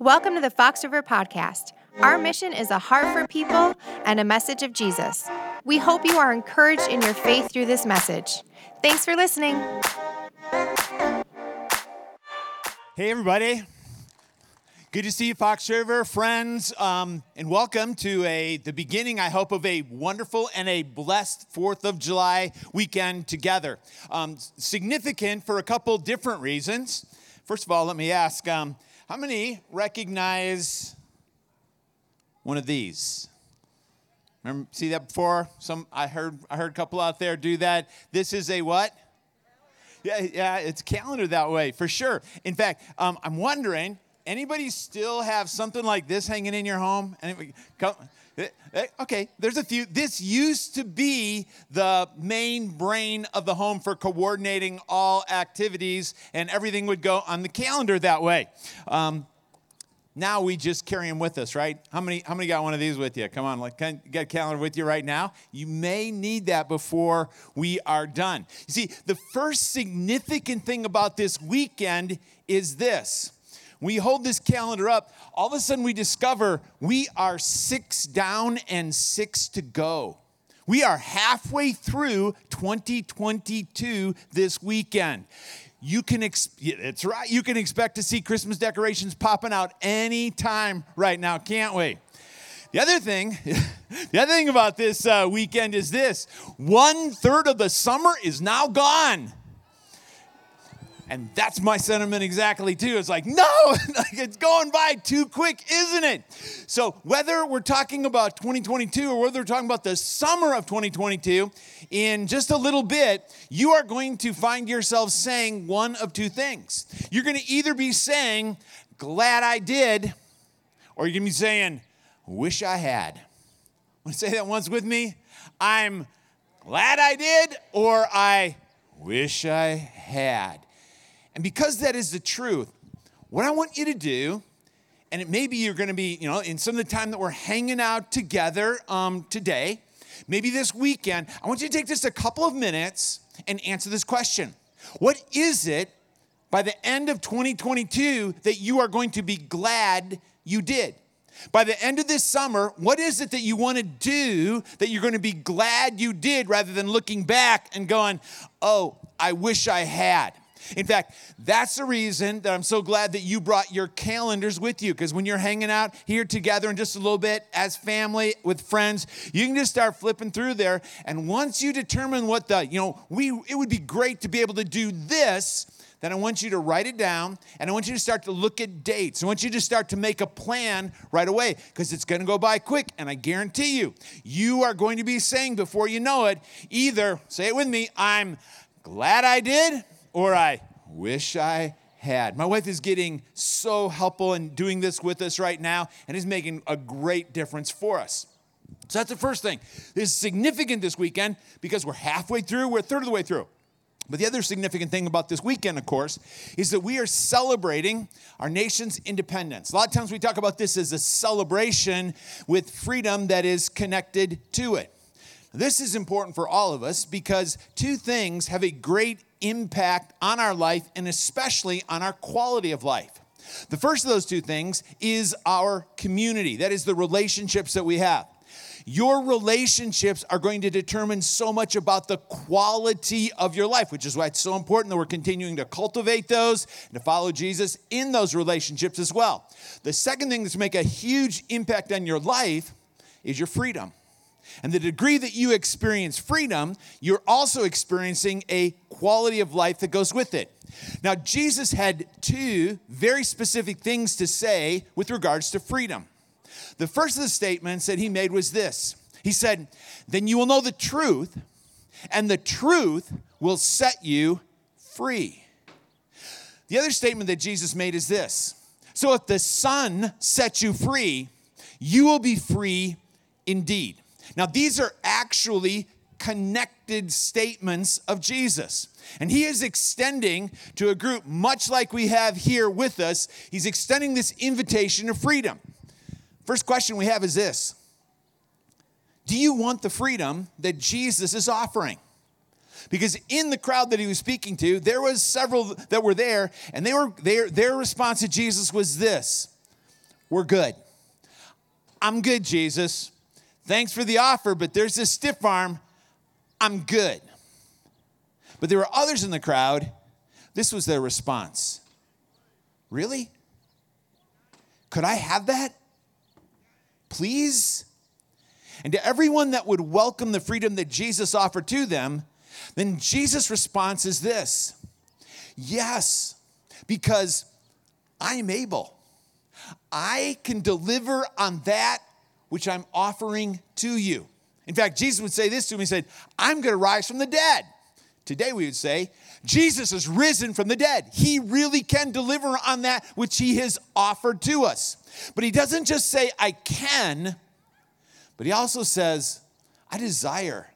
Welcome to the Fox River Podcast. Our mission is a heart for people and a message of Jesus. We hope you are encouraged in your faith through this message. Thanks for listening. Hey, everybody. Good to see you, Fox River friends, um, and welcome to a the beginning, I hope, of a wonderful and a blessed Fourth of July weekend together. Um, significant for a couple different reasons. First of all, let me ask: um, How many recognize one of these? Remember, see that before? Some I heard I heard a couple out there do that. This is a what? Yeah, yeah, it's calendar that way for sure. In fact, um, I'm wondering Anybody still have something like this hanging in your home? Anybody, come, okay, there's a few. This used to be the main brain of the home for coordinating all activities, and everything would go on the calendar that way. Um, now we just carry them with us, right? How many, how many got one of these with you? Come on, like, can get a calendar with you right now? You may need that before we are done. You see, the first significant thing about this weekend is this we hold this calendar up, all of a sudden we discover we are six down and six to go. We are halfway through 2022 this weekend. You can, ex- it's right, you can expect to see Christmas decorations popping out anytime right now, can't we? The other thing, the other thing about this uh, weekend is this one third of the summer is now gone. And that's my sentiment exactly too. It's like, no, it's going by too quick, isn't it? So, whether we're talking about 2022 or whether we're talking about the summer of 2022, in just a little bit, you are going to find yourself saying one of two things. You're going to either be saying, glad I did, or you're going to be saying, wish I had. Want to say that once with me? I'm glad I did, or I wish I had. And because that is the truth, what I want you to do, and it maybe you're going to be, you know, in some of the time that we're hanging out together um, today, maybe this weekend, I want you to take just a couple of minutes and answer this question. What is it by the end of 2022 that you are going to be glad you did? By the end of this summer, what is it that you want to do that you're going to be glad you did rather than looking back and going, oh, I wish I had? In fact, that's the reason that I'm so glad that you brought your calendars with you because when you're hanging out here together in just a little bit as family with friends, you can just start flipping through there. And once you determine what the, you know, we it would be great to be able to do this then I want you to write it down and I want you to start to look at dates. I want you to start to make a plan right away because it's going to go by quick. And I guarantee you, you are going to be saying before you know it, either, say it with me, I'm glad I did, or I wish I had. My wife is getting so helpful in doing this with us right now and is making a great difference for us. So that's the first thing. This is significant this weekend because we're halfway through, we're a third of the way through. But the other significant thing about this weekend, of course, is that we are celebrating our nation's independence. A lot of times we talk about this as a celebration with freedom that is connected to it. This is important for all of us because two things have a great impact on our life and especially on our quality of life. The first of those two things is our community, that is, the relationships that we have. Your relationships are going to determine so much about the quality of your life, which is why it's so important that we're continuing to cultivate those and to follow Jesus in those relationships as well. The second thing that's make a huge impact on your life is your freedom. And the degree that you experience freedom, you're also experiencing a quality of life that goes with it. Now, Jesus had two very specific things to say with regards to freedom. The first of the statements that he made was this He said, Then you will know the truth, and the truth will set you free. The other statement that Jesus made is this So if the Son sets you free, you will be free indeed. Now, these are actually connected statements of Jesus. And he is extending to a group much like we have here with us, he's extending this invitation of freedom. First question we have is this Do you want the freedom that Jesus is offering? Because in the crowd that he was speaking to, there was several that were there, and they were their, their response to Jesus was this we're good. I'm good, Jesus. Thanks for the offer, but there's this stiff arm. I'm good. But there were others in the crowd. This was their response Really? Could I have that? Please? And to everyone that would welcome the freedom that Jesus offered to them, then Jesus' response is this Yes, because I am able. I can deliver on that which I'm offering to you. In fact, Jesus would say this to him. He said, I'm going to rise from the dead. Today we would say, Jesus has risen from the dead. He really can deliver on that which he has offered to us. But he doesn't just say, I can, but he also says, I desire.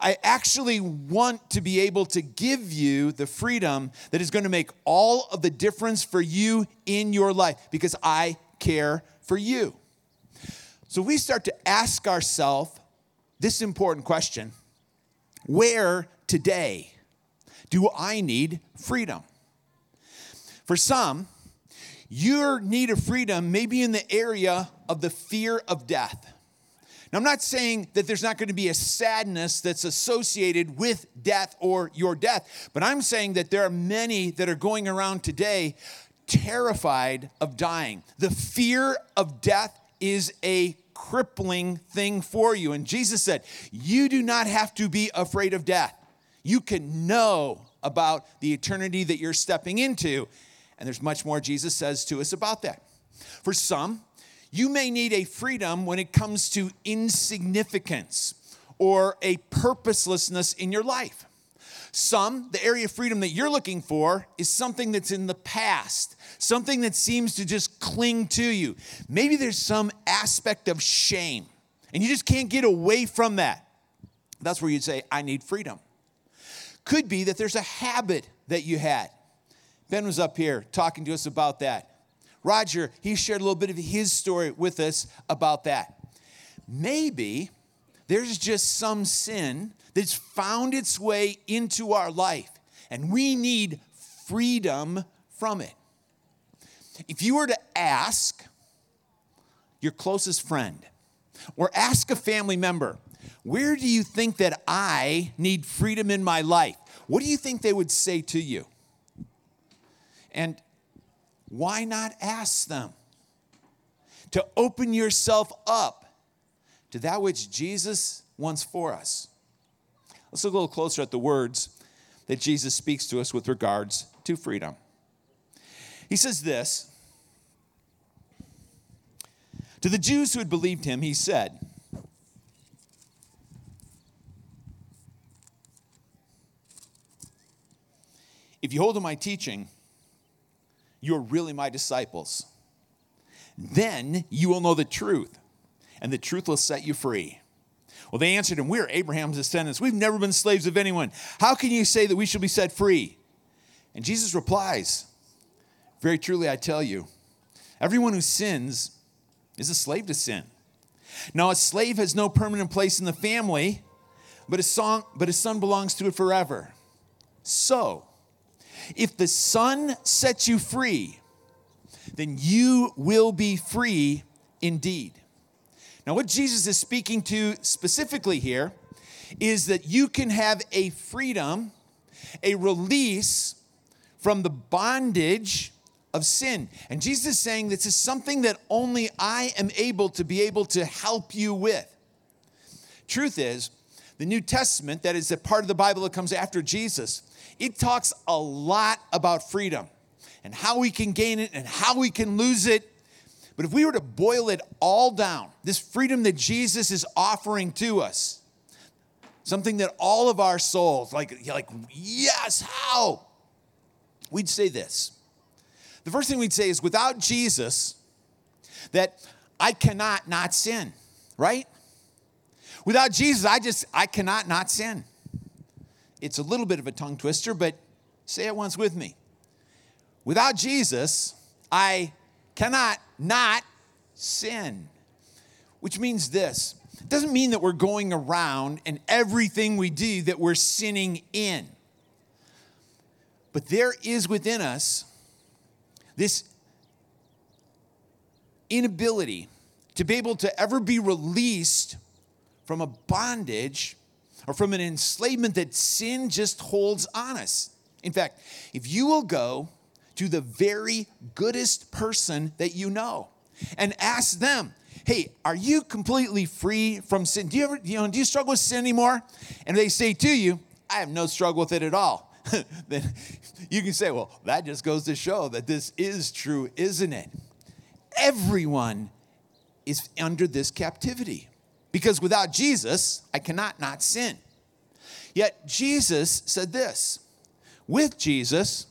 I actually want to be able to give you the freedom that is going to make all of the difference for you in your life because I care for you. So we start to ask ourselves this important question Where today do I need freedom? For some, your need of freedom may be in the area of the fear of death. Now, I'm not saying that there's not going to be a sadness that's associated with death or your death, but I'm saying that there are many that are going around today terrified of dying. The fear of death is a crippling thing for you. And Jesus said, You do not have to be afraid of death. You can know about the eternity that you're stepping into. And there's much more Jesus says to us about that. For some, you may need a freedom when it comes to insignificance or a purposelessness in your life. Some, the area of freedom that you're looking for is something that's in the past, something that seems to just cling to you. Maybe there's some aspect of shame, and you just can't get away from that. That's where you'd say, I need freedom. Could be that there's a habit that you had. Ben was up here talking to us about that. Roger, he shared a little bit of his story with us about that. Maybe there's just some sin that's found its way into our life, and we need freedom from it. If you were to ask your closest friend or ask a family member, where do you think that I need freedom in my life? What do you think they would say to you? And why not ask them to open yourself up to that which Jesus wants for us? Let's look a little closer at the words that Jesus speaks to us with regards to freedom. He says this To the Jews who had believed him, he said, If you hold to my teaching, you're really my disciples. Then you will know the truth, and the truth will set you free. Well, they answered him, We're Abraham's descendants. We've never been slaves of anyone. How can you say that we shall be set free? And Jesus replies, Very truly, I tell you, everyone who sins is a slave to sin. Now, a slave has no permanent place in the family, but a, son, but a son belongs to it forever. So, if the Son sets you free, then you will be free indeed. Now, what Jesus is speaking to specifically here is that you can have a freedom, a release from the bondage of sin. And Jesus is saying this is something that only I am able to be able to help you with. Truth is, the New Testament, that is a part of the Bible that comes after Jesus, it talks a lot about freedom and how we can gain it and how we can lose it. But if we were to boil it all down, this freedom that Jesus is offering to us, something that all of our souls, like, like yes, how? We'd say this. The first thing we'd say is without Jesus, that I cannot not sin, right? Without Jesus, I just, I cannot not sin. It's a little bit of a tongue twister, but say it once with me. Without Jesus, I cannot not sin. Which means this it doesn't mean that we're going around and everything we do that we're sinning in. But there is within us this inability to be able to ever be released from a bondage or from an enslavement that sin just holds on us. In fact, if you will go to the very goodest person that you know and ask them, hey, are you completely free from sin? Do you ever, you know, do you struggle with sin anymore? And they say to you, I have no struggle with it at all. then you can say, well, that just goes to show that this is true, isn't it? Everyone is under this captivity because without Jesus, I cannot not sin. Yet Jesus said this with Jesus,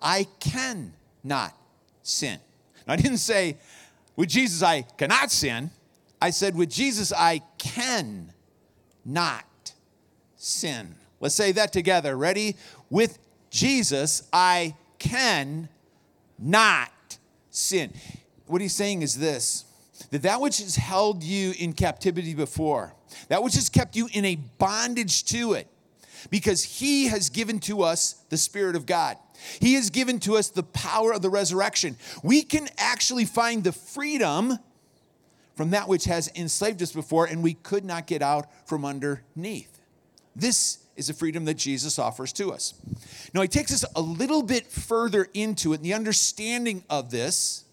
I can not sin. Now, I didn't say, with Jesus, I cannot sin. I said, with Jesus, I can not sin. Let's say that together. Ready? With Jesus, I can not sin. What he's saying is this that that which has held you in captivity before, that which has kept you in a bondage to it, because he has given to us the Spirit of God. He has given to us the power of the resurrection. We can actually find the freedom from that which has enslaved us before, and we could not get out from underneath. This is the freedom that Jesus offers to us. Now, he takes us a little bit further into it, and the understanding of this.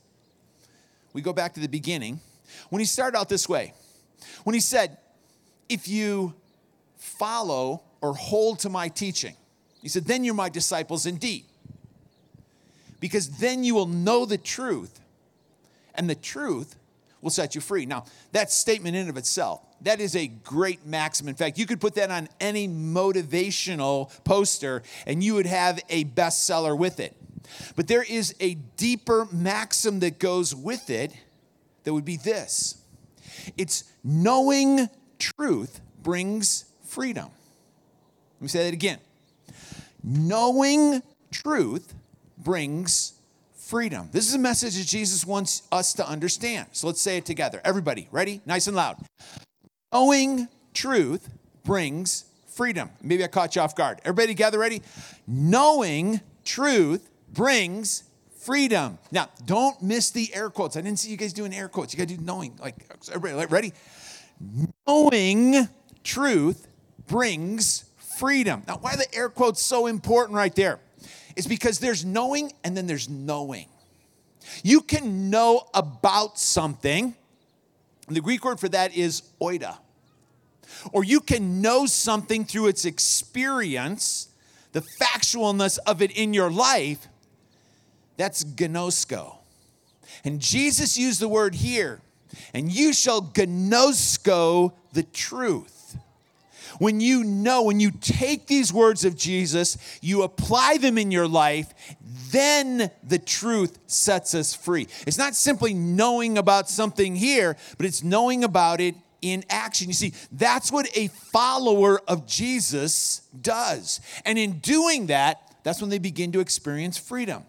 We go back to the beginning when he started out this way. When he said, If you follow or hold to my teaching, he said, then you're my disciples indeed. Because then you will know the truth, and the truth will set you free. Now, that statement in of itself, that is a great maxim. In fact, you could put that on any motivational poster and you would have a bestseller with it. But there is a deeper maxim that goes with it that would be this it's knowing truth brings freedom. Let me say that again. Knowing truth brings freedom. This is a message that Jesus wants us to understand. So let's say it together. Everybody, ready? Nice and loud. Knowing truth brings freedom. Maybe I caught you off guard. Everybody together, ready? Knowing truth brings freedom. Now, don't miss the air quotes. I didn't see you guys doing air quotes. You got to do knowing. Like, everybody, ready? Knowing truth brings freedom. Now, why the air quotes so important right there? Is because there's knowing and then there's knowing. You can know about something. The Greek word for that is oida. Or you can know something through its experience, the factualness of it in your life. That's gnosko. And Jesus used the word here, and you shall gnosko the truth. When you know, when you take these words of Jesus, you apply them in your life, then the truth sets us free. It's not simply knowing about something here, but it's knowing about it in action. You see, that's what a follower of Jesus does. And in doing that, that's when they begin to experience freedom.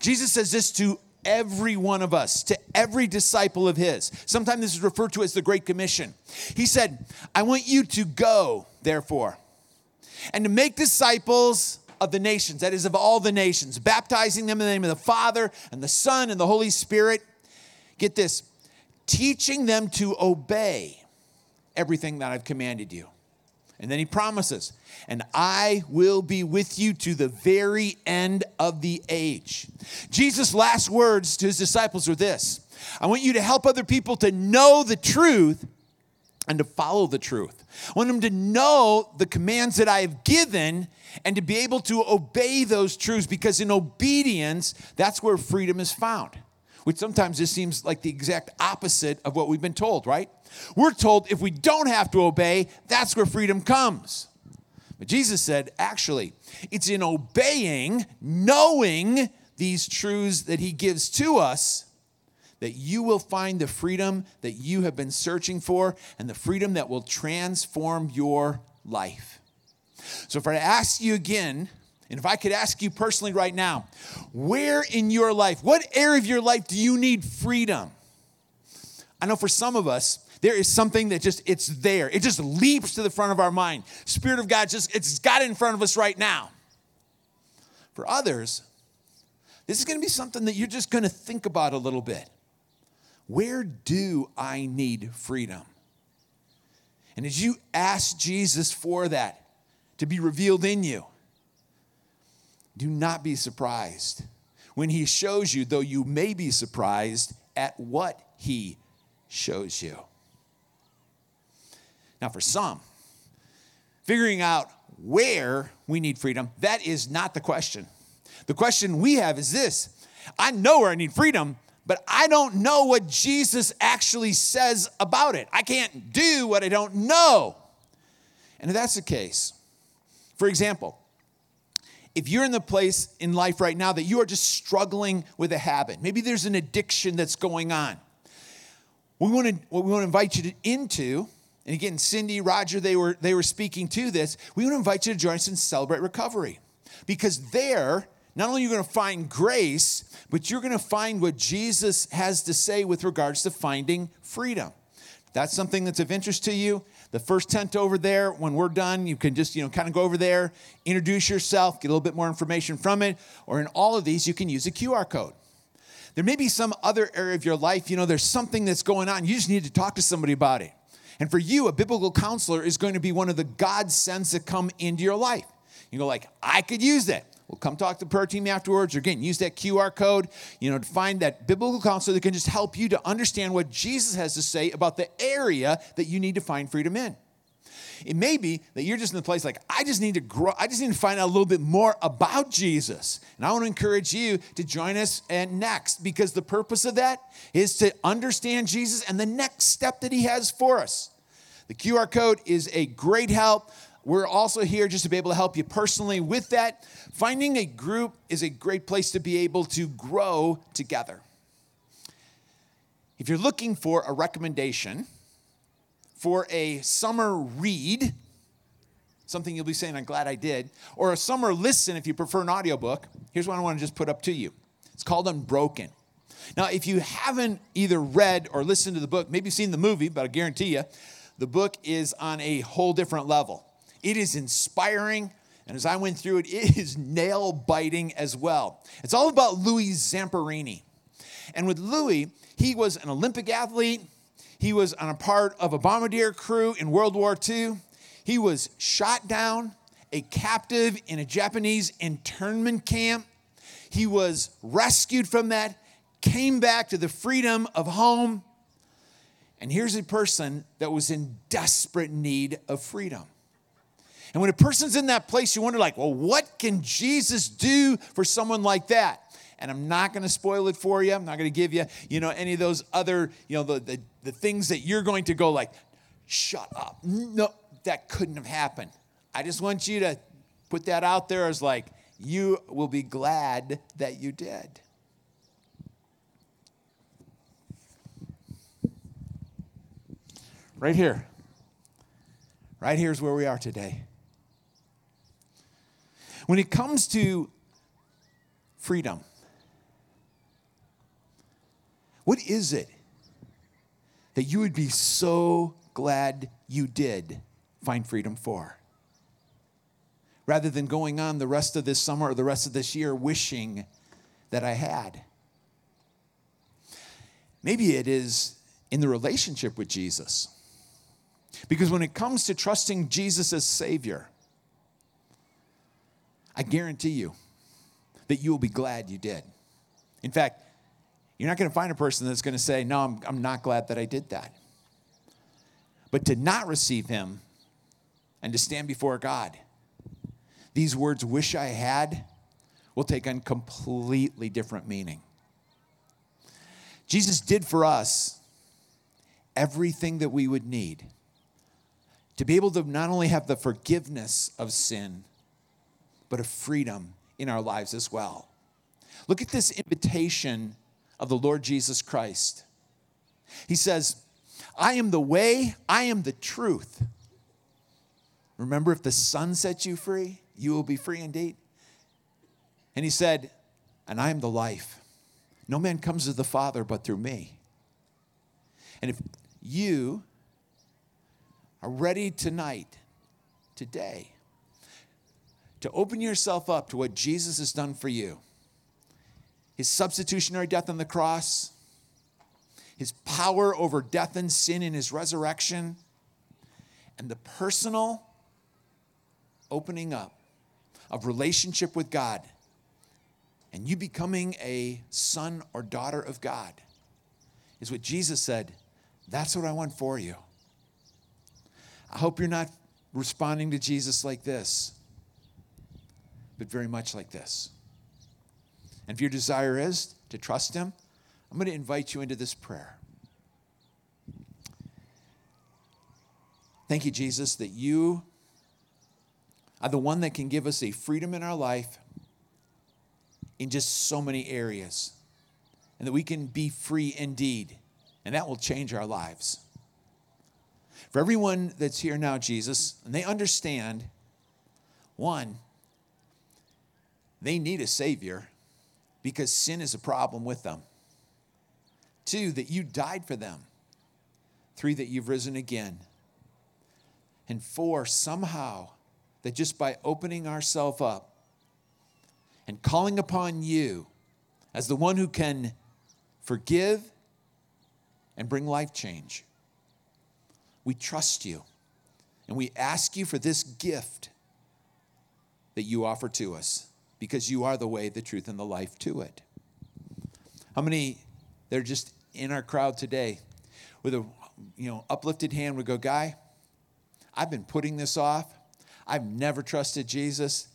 Jesus says this to every one of us, to every disciple of his. Sometimes this is referred to as the Great Commission. He said, I want you to go, therefore, and to make disciples of the nations, that is, of all the nations, baptizing them in the name of the Father and the Son and the Holy Spirit. Get this, teaching them to obey everything that I've commanded you. And then he promises, and I will be with you to the very end of the age. Jesus' last words to his disciples were this I want you to help other people to know the truth and to follow the truth. I want them to know the commands that I have given and to be able to obey those truths because in obedience, that's where freedom is found. Which sometimes just seems like the exact opposite of what we've been told, right? We're told if we don't have to obey, that's where freedom comes. But Jesus said, actually, it's in obeying, knowing these truths that He gives to us, that you will find the freedom that you have been searching for and the freedom that will transform your life. So, if I ask you again, and if I could ask you personally right now, where in your life, what area of your life do you need freedom? I know for some of us, there is something that just it's there. It just leaps to the front of our mind. Spirit of God just it's got it in front of us right now. For others, this is going to be something that you're just going to think about a little bit. where do I need freedom? And as you ask Jesus for that to be revealed in you, do not be surprised when he shows you, though you may be surprised at what he shows you. Now, for some, figuring out where we need freedom, that is not the question. The question we have is this I know where I need freedom, but I don't know what Jesus actually says about it. I can't do what I don't know. And if that's the case, for example, if you're in the place in life right now that you are just struggling with a habit, maybe there's an addiction that's going on. We want to, what we want to invite you to, into, and again, Cindy, Roger, they were, they were speaking to this. We want to invite you to join us in Celebrate Recovery because there, not only are you going to find grace, but you're going to find what Jesus has to say with regards to finding freedom. That's something that's of interest to you. The first tent over there, when we're done, you can just, you know, kind of go over there, introduce yourself, get a little bit more information from it. Or in all of these, you can use a QR code. There may be some other area of your life, you know, there's something that's going on. You just need to talk to somebody about it. And for you, a biblical counselor is going to be one of the God sends that come into your life. You go like, I could use that. Well, come talk to the prayer team afterwards, or again, use that QR code, you know, to find that biblical counselor that can just help you to understand what Jesus has to say about the area that you need to find freedom in. It may be that you're just in the place like, I just need to grow, I just need to find out a little bit more about Jesus. And I want to encourage you to join us and next because the purpose of that is to understand Jesus and the next step that he has for us. The QR code is a great help. We're also here just to be able to help you personally with that. Finding a group is a great place to be able to grow together. If you're looking for a recommendation for a summer read, something you'll be saying, I'm glad I did, or a summer listen if you prefer an audiobook, here's what I want to just put up to you. It's called Unbroken. Now, if you haven't either read or listened to the book, maybe seen the movie, but I guarantee you, the book is on a whole different level. It is inspiring. And as I went through it, it is nail biting as well. It's all about Louis Zamperini. And with Louis, he was an Olympic athlete. He was on a part of a bombardier crew in World War II. He was shot down, a captive in a Japanese internment camp. He was rescued from that, came back to the freedom of home. And here's a person that was in desperate need of freedom. And when a person's in that place, you wonder, like, well, what can Jesus do for someone like that? And I'm not going to spoil it for you. I'm not going to give you, you know, any of those other, you know, the, the, the things that you're going to go like, shut up. No, that couldn't have happened. I just want you to put that out there as like, you will be glad that you did. Right here. Right here is where we are today. When it comes to freedom, what is it that you would be so glad you did find freedom for? Rather than going on the rest of this summer or the rest of this year wishing that I had. Maybe it is in the relationship with Jesus. Because when it comes to trusting Jesus as Savior, I guarantee you that you will be glad you did. In fact, you're not going to find a person that's going to say, No, I'm, I'm not glad that I did that. But to not receive Him and to stand before God, these words, wish I had, will take on completely different meaning. Jesus did for us everything that we would need to be able to not only have the forgiveness of sin, but of freedom in our lives as well. Look at this invitation of the Lord Jesus Christ. He says, I am the way, I am the truth. Remember, if the Son sets you free, you will be free indeed. And he said, And I am the life. No man comes to the Father but through me. And if you are ready tonight, today, to open yourself up to what Jesus has done for you his substitutionary death on the cross, his power over death and sin in his resurrection, and the personal opening up of relationship with God, and you becoming a son or daughter of God, is what Jesus said. That's what I want for you. I hope you're not responding to Jesus like this, but very much like this. And if your desire is to trust Him, I'm going to invite you into this prayer. Thank you, Jesus, that you are the one that can give us a freedom in our life in just so many areas, and that we can be free indeed, and that will change our lives. For everyone that's here now, Jesus, and they understand one, they need a Savior because sin is a problem with them. Two, that you died for them. Three, that you've risen again. And four, somehow, that just by opening ourselves up and calling upon you as the one who can forgive and bring life change, we trust you and we ask you for this gift that you offer to us because you are the way, the truth, and the life to it. How many that are just in our crowd today with a you know uplifted hand would go, Guy, I've been putting this off. I've never trusted Jesus,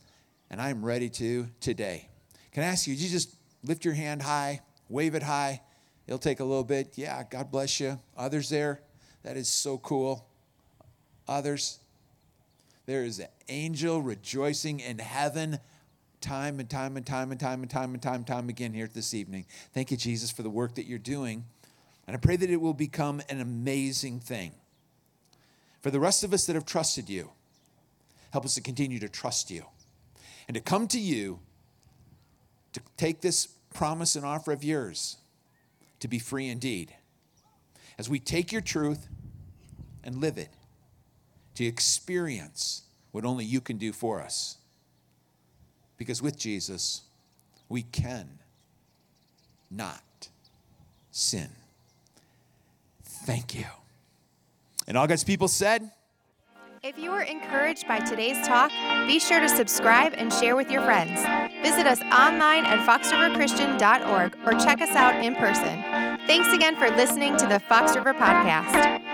and I'm ready to today. Can I ask you, you just lift your hand high, wave it high? It'll take a little bit. Yeah, God bless you. Others there, that is so cool. Others, there is an angel rejoicing in heaven time and time and time and time and time and time and time again here this evening. Thank you, Jesus, for the work that you're doing. And I pray that it will become an amazing thing. For the rest of us that have trusted you, help us to continue to trust you and to come to you to take this promise and offer of yours to be free indeed. As we take your truth and live it, to experience what only you can do for us. Because with Jesus, we can not sin. Thank you. And all God's people said, if you were encouraged by today's talk, be sure to subscribe and share with your friends. Visit us online at foxriverchristian.org or check us out in person. Thanks again for listening to the Fox River Podcast.